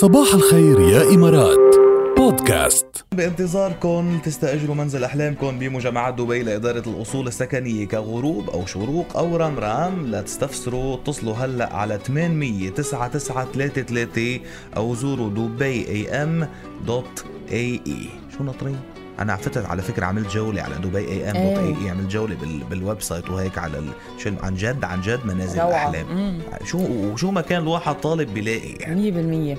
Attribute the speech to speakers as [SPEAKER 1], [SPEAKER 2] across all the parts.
[SPEAKER 1] صباح الخير يا إمارات. بودكاست.
[SPEAKER 2] بانتظاركم تستأجروا منزل أحلامكم بمجمعات دبي لإدارة الأصول السكنية كغروب أو شروق أو رمرام. لا تستفسروا اتصلوا هلأ على 800 9933 أو زوروا دبي AM dot AE شو ناطرين؟ أنا فتت على فكرة عملت جولة على دبي AM dot AE عملت جولة بال بال website وهيك على ال... شو عن جد عن جد منازل. الاحلام. شو وشو ما كان الواحد طالب بيلاقي يعني.
[SPEAKER 3] 100%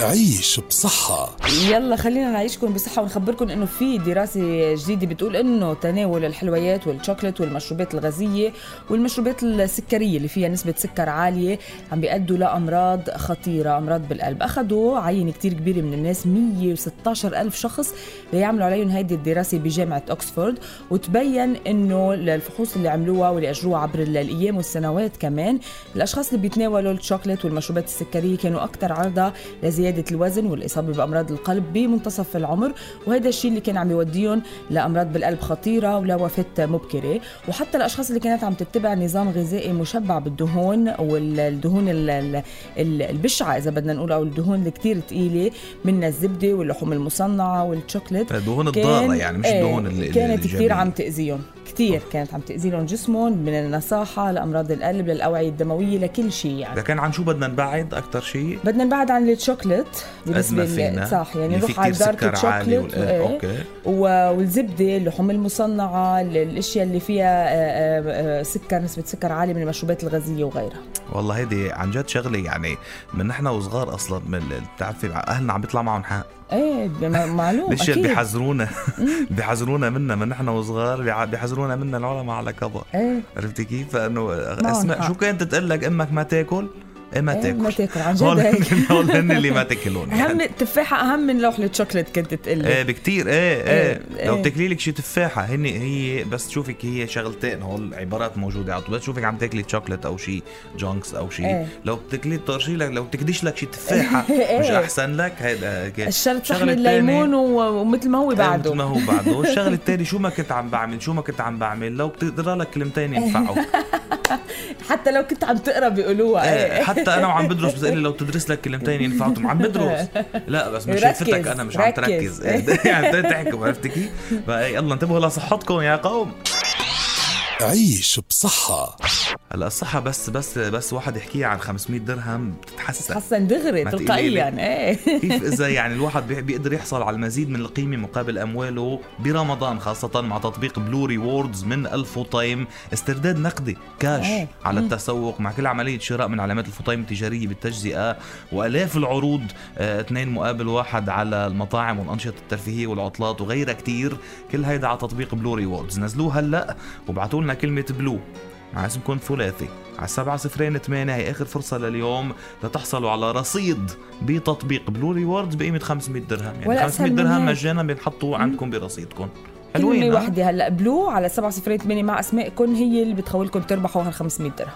[SPEAKER 1] عيش بصحة.
[SPEAKER 3] يلا خلينا نعيشكم بصحة ونخبركم إنه في دراسة جديدة بتقول إنه تناول الحلويات والشوكولات والمشروبات الغازية والمشروبات السكرية اللي فيها نسبة سكر عالية عم بيأدوا لأمراض خطيرة أمراض بالقلب. أخذوا عينة كتير كبيرة من الناس 116 ألف شخص ليعملوا عليهم هيدي الدراسة بجامعة أكسفورد. وتبين إنه الفحوص اللي عملوها واللي أجروها عبر الأيام والسنوات كمان الأشخاص اللي بيتناولوا الشوكولات والمشروبات السكرية كانوا أكثر عرضة لزيادة الوزن والإصابة بأمراض القلب بمنتصف العمر وهذا الشيء اللي كان عم يوديهم لأمراض بالقلب خطيرة ولوفاة مبكرة. وحتى الأشخاص اللي كانت عم تتبع نظام غذائي مشبع بالدهون والدهون ال- ال- ال- البشعة إذا بدنا نقول أو الدهون الكتير ثقيلة منها الزبدة واللحوم المصنعة والشوكولات
[SPEAKER 2] دهون
[SPEAKER 3] كان-
[SPEAKER 2] الضارة يعني مش
[SPEAKER 3] إيه،
[SPEAKER 2] الدهون اللي
[SPEAKER 3] كانت كثير. عم تأذيهم. كثير كانت عم تأذي لهم جسمهم من النصاحة لأمراض القلب للأوعية الدموية لكل شيء يعني.
[SPEAKER 2] لكن عن شو بدنا نبعد أكثر شيء؟
[SPEAKER 3] بدنا نبعد عن الشوكليت
[SPEAKER 2] بالنسبة
[SPEAKER 3] ل- صح يعني
[SPEAKER 2] في
[SPEAKER 3] نروح على dark
[SPEAKER 2] سكر عالي
[SPEAKER 3] شوكليت
[SPEAKER 2] وال-
[SPEAKER 3] إيه. okay. والزبدة اللحوم المصنعة ال- الأشياء اللي فيها آه، آه، آه، سكر نسبة سكر عالية من المشروبات الغازية وغيرها.
[SPEAKER 2] والله هيدي عن جد شغلة يعني من نحن وصغار أصلا بتعرفي أهلنا عم بيطلع معهم حق.
[SPEAKER 3] إيه معلوم
[SPEAKER 2] الاشياء
[SPEAKER 3] أكيد
[SPEAKER 2] بيحذرونا بيحذرونا منها من نحن وصغار بيحذرونا منها العلماء على كبر
[SPEAKER 3] إيه
[SPEAKER 2] عرفتي كيف؟
[SPEAKER 3] فإنه
[SPEAKER 2] اسمع. شو كانت تقول لك أمك ما تأكل؟ إيه ما تأكل.
[SPEAKER 3] ما تأكل. عن جد
[SPEAKER 2] هول هن اللي ما تأكلون
[SPEAKER 3] أهم
[SPEAKER 2] يعني.
[SPEAKER 3] التفاحه أهم من لوحه شوكليت كنت تقلي.
[SPEAKER 2] إيه بكتير. إيه إيه,
[SPEAKER 3] إيه،
[SPEAKER 2] لو
[SPEAKER 3] إيه.
[SPEAKER 2] بتاكلي لك شي تفاحة هن هي بس تشوفك هي شغلتين هول عبارات موجودة على طول. بس تشوفك عم تاكلي شوكليت أو شي junks أو شي.
[SPEAKER 3] إيه.
[SPEAKER 2] لو بتاكلي طرشي لك لو بتكدشي لك شي تفاحة
[SPEAKER 3] إيه.
[SPEAKER 2] مش أحسن لك. هيدا.
[SPEAKER 3] الشرط صحن الليمون ومثل ما هو
[SPEAKER 2] إيه، مثل ما
[SPEAKER 3] بعده
[SPEAKER 2] هو بعده. الشغله الثانية شو ما كنت عم بعمل شو ما كنت عم بعمل لو بتقرأ لك كلمتين ينفعوا.
[SPEAKER 3] حتى لو كنت عم تقرا بيقولوها.
[SPEAKER 2] إيه،
[SPEAKER 3] إيه.
[SPEAKER 2] حتى أنا وعم بدرس لي لو تدرس لك كلمتين ينفعوا عم بدرس لا بس مش شايفتك أنا مش عم
[SPEAKER 3] ركز.
[SPEAKER 2] تركز. إيه، يعني تحكوا عرفتي كيف؟ يلا انتبهوا لصحتكم يا قوم.
[SPEAKER 1] عيش بصحة.
[SPEAKER 2] هلا الصحة بس بس بس واحد يحكيها عن 500 درهم بتتحسن.
[SPEAKER 3] حسن دغري تلقائيا. إيه.
[SPEAKER 2] كيف إذا يعني الواحد بي- بيقدر يحصل على المزيد من القيمة مقابل أمواله برمضان خاصة مع تطبيق Blue Rewards من الفطيم استرداد نقدي كاش
[SPEAKER 3] إيه.
[SPEAKER 2] على التسوق مع كل عملية شراء من علامات الفطيم التجارية بالتجزئة. وآلاف العروض آه، اثنين مقابل واحد على المطاعم والأنشطة الترفيهية والعطلات وغيرها كتير. كل هيدا على تطبيق Blue Rewards نزلوه هلأ وابعتوا لنا كلمة Blue مع اسمكم ثلاثي. على سبعة صفرين ثمانية هي آخر فرصة لليوم لتحصلوا على رصيد بتطبيق Blue Rewards بقيمة 500 درهم. يعني
[SPEAKER 3] ولا
[SPEAKER 2] 500
[SPEAKER 3] أسهل من
[SPEAKER 2] درهم. مجانا بينحطوا عندكم برصيدكم.
[SPEAKER 3] كلمة
[SPEAKER 2] حلوين ها؟
[SPEAKER 3] وحدة هلا Blue على 708 مع اسمائكم هي اللي بتخولكم تربحوا هال 500 درهم.